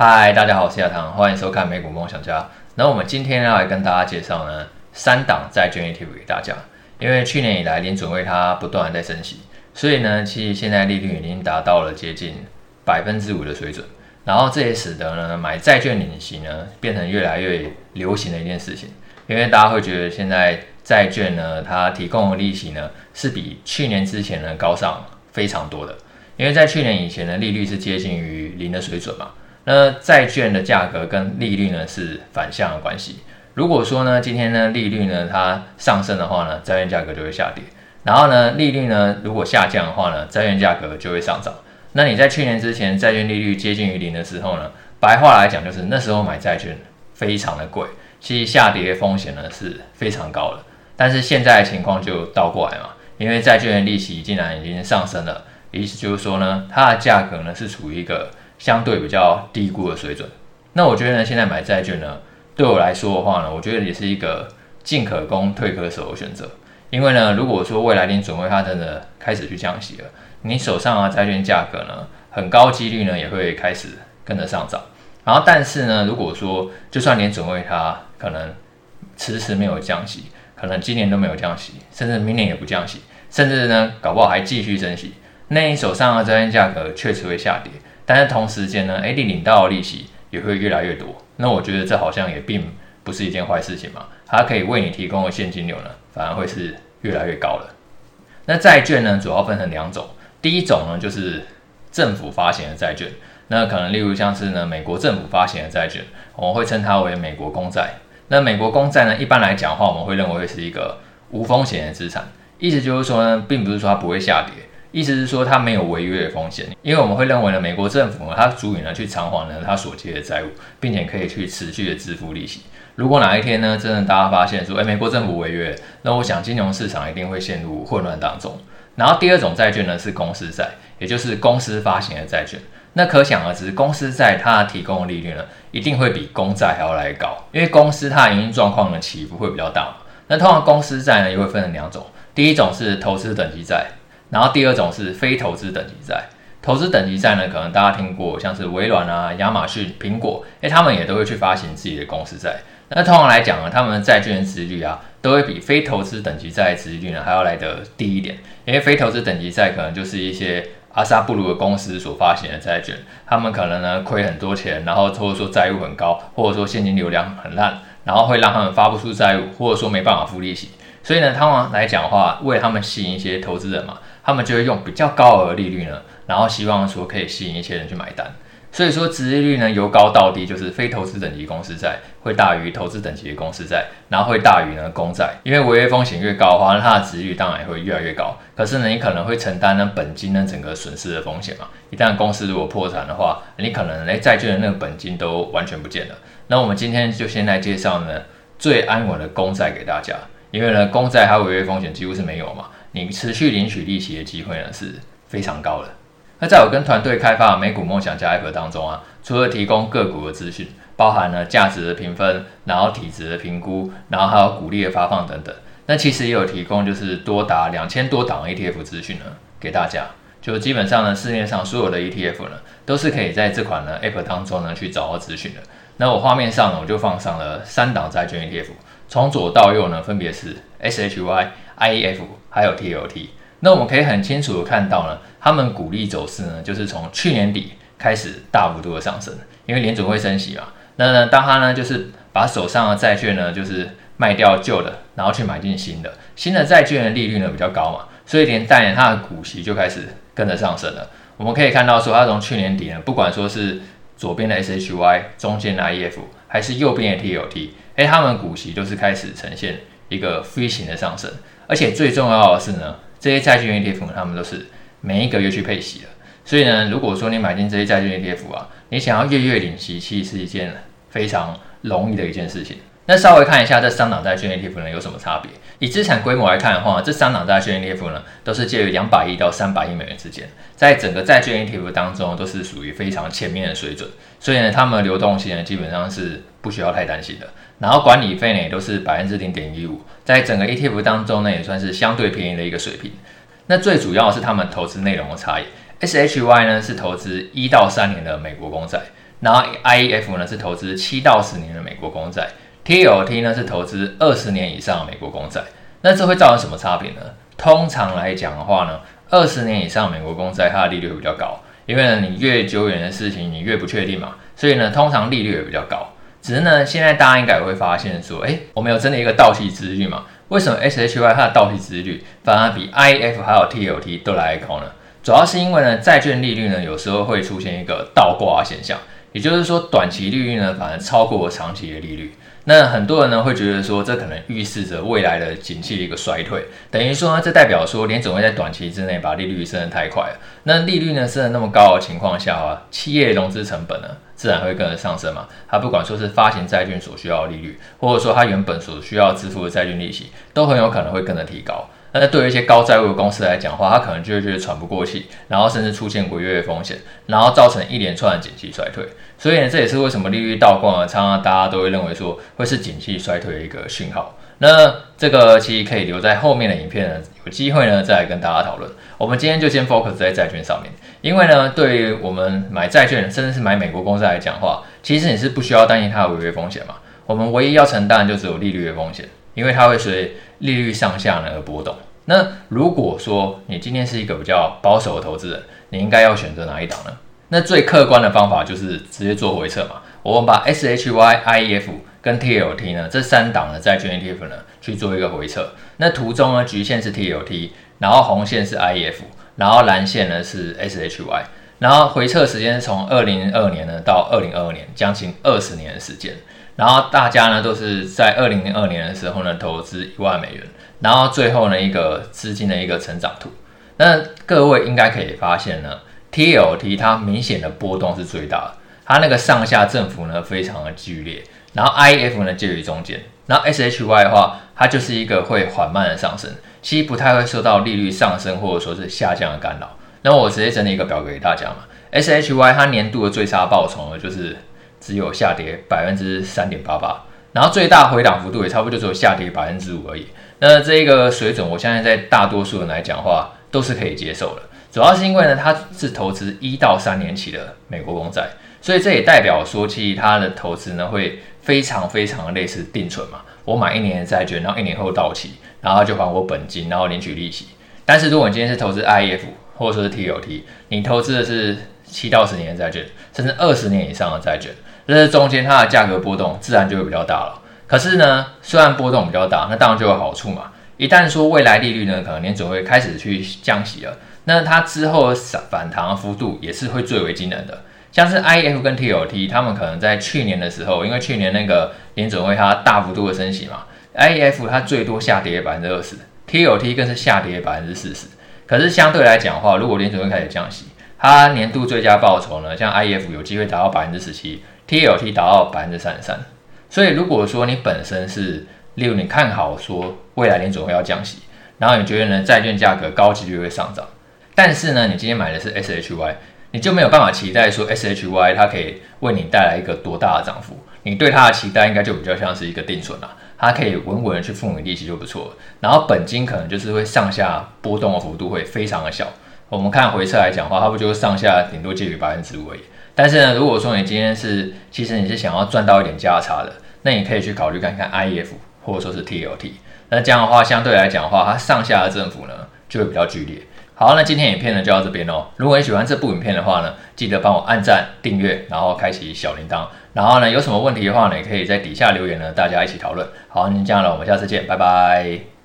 嗨，大家好，我是亚堂，欢迎收看美股梦想家。那我们今天要来跟大家介绍呢三档债券 ETF 给大家。因为去年以来联准会它不断的在升息，所以呢，其实现在利率已经达到了接近百分之五的水准。然后这也使得呢买债券领息呢变成越来越流行的一件事情。因为大家会觉得现在债券呢它提供的利息呢是比去年之前呢高上非常多的。因为在去年以前呢利率是接近于零的水准嘛。那债券的价格跟利率呢是反向的关系。如果说呢，今天呢利率呢它上升的话呢，债券价格就会下跌。然后呢，利率呢如果下降的话呢，债券价格就会上涨。那你在去年之前债券利率接近于零的时候呢，白话来讲就是那时候买债券非常的贵，其实下跌风险呢是非常高的。但是现在的情况就倒过来嘛，因为债券利息竟然已经上升了，意思就是说呢，它的价格呢是处于一个。相对比较低估的水准，那我觉得呢，现在买债券呢，对我来说的话呢，我觉得也是一个进可攻退可守的选择。因为呢，如果说未来你准备它真的开始去降息了，你手上的债券价格呢，很高几率呢也会开始跟着上涨。然后，但是呢，如果说就算你准备它可能迟迟没有降息，可能今年都没有降息，甚至明年也不降息，甚至呢，搞不好还继续升息，那你手上的债券价格确实会下跌。但是同时间呢，诶，你领到的利息也会越来越多。那我觉得这好像也并不是一件坏事情嘛。它可以为你提供的现金流呢，反而会是越来越高了。那债券呢，主要分成两种。第一种呢，就是政府发行的债券。那可能例如像是呢，美国政府发行的债券，我们会称它为美国公债。那美国公债呢，一般来讲的话，我们会认为是一个无风险的资产。意思就是说呢，并不是说它不会下跌。意思是说，它没有违约的风险，因为我们会认为呢，美国政府呢，它足以呢去偿还呢它所借的债务，并且可以去持续的支付利息。如果哪一天呢，真的大家发现说，诶，美国政府违约，那我想金融市场一定会陷入混乱当中。然后第二种债券呢是公司债，也就是公司发行的债券。那可想而知，公司债它提供的利率呢，一定会比公债还要来高，因为公司它的营运状况呢起伏会比较大。那通常公司债呢又会分成两种，第一种是投资等级债。然后第二种是非投资等级债，投资等级债呢，可能大家听过，像是微软啊、亚马逊、苹果，诶，他们也都会去发行自己的公司债。那通常来讲呢，他们的债券的殖率啊，都会比非投资等级债的殖率呢还要来得低一点。因为非投资等级债可能就是一些阿萨布鲁的公司所发行的债券，他们可能呢亏很多钱，然后或者说债务很高，或者说现金流量很烂，然后会让他们发不出债务，或者说没办法付利息。所以呢，他们来讲的话，为他们吸引一些投资人嘛。他们就会用比较高额利率呢，然后希望说可以吸引一些人去买单。所以说，殖利率呢由高到低，就是非投资等级公司债会大于投资等级的公司债，然后会大于呢公债。因为违约风险越高的话，那它的殖利率当然也会越来越高。可是呢，你可能会承担呢本金呢整个损失的风险嘛。一旦公司如果破产的话，你可能连债券的那个本金都完全不见了。那我们今天就先来介绍呢最安稳的公债给大家，因为呢公债它违约风险几乎是没有嘛。你持续领取利息的机会呢是非常高的。那在我跟团队开发的美股梦想家 App 当中啊，除了提供个股的资讯，包含了价值的评分，然后体质的评估，然后还有股利的发放等等。那其实也有提供就是多达两千多档 ETF 资讯呢给大家。就基本上呢，市面上所有的 ETF 呢都是可以在这款呢 App 当中呢去找到资讯的。那我画面上呢我就放上了三档债券 ETF，从左到右呢分别是 SHY。IEF 还有 TLT，那我们可以很清楚的看到呢，他们股利走势呢，就是从去年底开始大幅度的上升，因为联准会升息嘛。那呢，当他呢就是把手上的债券呢就是卖掉旧的，然后去买进新的，新的债券的利率呢比较高嘛，所以连带它的股息就开始跟着上升了。我们可以看到说，它从去年底呢，不管说是左边的 SHY，中间的 IEF，还是右边的 TLT，哎，他们股息都是开始呈现一个 V 型的上升。而且最重要的是呢，这些债券 ETF 他们都是每一个月去配息的，所以呢，如果说你买进这些债券 ETF 啊，你想要月月领息，其实是一件非常容易的一件事情。那稍微看一下这三档债券 ETF 呢有什么差别？以资产规模来看的话，这三档债券 ETF 呢都是介于两百亿到三百亿美元之间，在整个债券 ETF 当中都是属于非常前面的水准，所以呢，它们的流动性呢基本上是不需要太担心的。然后管理费呢也都是百分之零点一五，在整个 ETF 当中呢也算是相对便宜的一个水平。那最主要的是他们投资内容的差异，SHY 呢是投资一到三年的美国公债，然后 IEF 呢是投资七到十年的美国公债，TLT 呢是投资二十年以上的美国公债。那这会造成什么差别呢？通常来讲的话呢，二十年以上美国公债它的利率会比较高，因为呢你越久远的事情你越不确定嘛，所以呢通常利率也比较高。只是呢现在大家应该也会发现说，哎，我们有真的一个到期殖利率嘛？为什么 SHY 它的到期殖利率反而比 I F 还有 TLT 都来高呢？主要是因为呢债券利率呢有时候会出现一个倒挂现象。也就是说，短期利率呢，反而超过长期的利率。那很多人呢会觉得说，这可能预示着未来的景气的一个衰退。等于说呢，这代表说联总会在短期之内把利率升得太快了。那利率呢升得那么高的情况下啊，企业融资成本呢自然会跟着上升嘛。它不管说是发行债券所需要的利率，或者说它原本所需要支付的债券利息，都很有可能会跟着提高。那对于一些高债务的公司来讲的话，它可能就会觉得喘不过气，然后甚至出现违约的风险，然后造成一连串的景气衰退。所以呢，这也是为什么利率倒挂，常常大家都会认为说会是景气衰退的一个讯号。那这个其实可以留在后面的影片呢，有机会呢再来跟大家讨论。我们今天就先 focus 在债券上面，因为呢，对于我们买债券，甚至是买美国公司来讲的话，其实你是不需要担心它的违约风险嘛。我们唯一要承担就只有利率的风险。因为它会随利率上下呢而波动。那如果说你今天是一个比较保守的投资人，你应该要选择哪一档呢？那最客观的方法就是直接做回测嘛。我们把 SHY、IEF 跟 TLT 呢这三档的债券 ETF 呢去做一个回测。那图中呢橘线是 TLT，然后红线是 IEF，然后蓝线呢是 SHY，然后回测时间是从二零二二年呢到二零二二年，将近二十年的时间。然后大家呢都是在二零零二年的时候呢投资一万美元，然后最后呢一个资金的一个成长图。那各位应该可以发现呢，TLT 它明显的波动是最大的，它那个上下振幅呢非常的剧烈。然后 IF 呢介于中间，然后 SHY 的话，它就是一个会缓慢的上升，其实不太会受到利率上升或者说是下降的干扰。那我直接整理一个表格给大家嘛，SHY 它年度的最差报酬呢就是。只有下跌百分之三点八八，然后最大回档幅度也差不多就只有下跌百分之五而已。那这一个水准，我相信在大多数人来讲的话都是可以接受的。主要是因为呢，它是投资一到三年期的美国公债，所以这也代表说，其实它的投资呢会非常非常类似定存嘛。我买一年的债券，然后一年后到期，然后就还我本金，然后领取利息。但是如果你今天是投资 IEF 或者说是 TLT，你投资的是七到十年的债券，甚至二十年以上的债券。这是中间它的价格波动自然就会比较大了。可是呢，虽然波动比较大，那当然就有好处嘛。一旦说未来利率呢，可能联准会开始去降息了，那它之后反弹的幅度也是会最为惊人的。像是 I F 跟 TLT，他们可能在去年的时候，因为去年那个联准会它大幅度的升息嘛，I F 它最多下跌百分之二十，TLT 更是下跌百分之四十。可是相对来讲的话，如果联准会开始降息，它年度最佳报酬呢，像 I F 有机会达到百分之十七。TLT 达到百分之三十三，所以如果说你本身是，例如你看好说未来联准会要降息，然后你觉得呢债券价格高几率会上涨，但是呢你今天买的是 SHY，你就没有办法期待说 SHY 它可以为你带来一个多大的涨幅，你对它的期待应该就比较像是一个定存啦，它可以稳稳的去付你利息就不错，然后本金可能就是会上下波动的幅度会非常的小，我们看回撤来讲的话，它不就是上下顶多介于百分之五而已。但是呢，如果说你今天是，其实你是想要赚到一点价差的，那你可以去考虑看看 IF 或者说是 TLT。那这样的话，相对来讲的话，它上下的振幅呢就会比较剧烈。好，那今天影片呢就到这边喽。如果你喜欢这部影片的话呢，记得帮我按赞、订阅，然后开启小铃铛。然后呢，有什么问题的话呢，也可以在底下留言呢，大家一起讨论。好，那这样了，我们下次见，拜拜。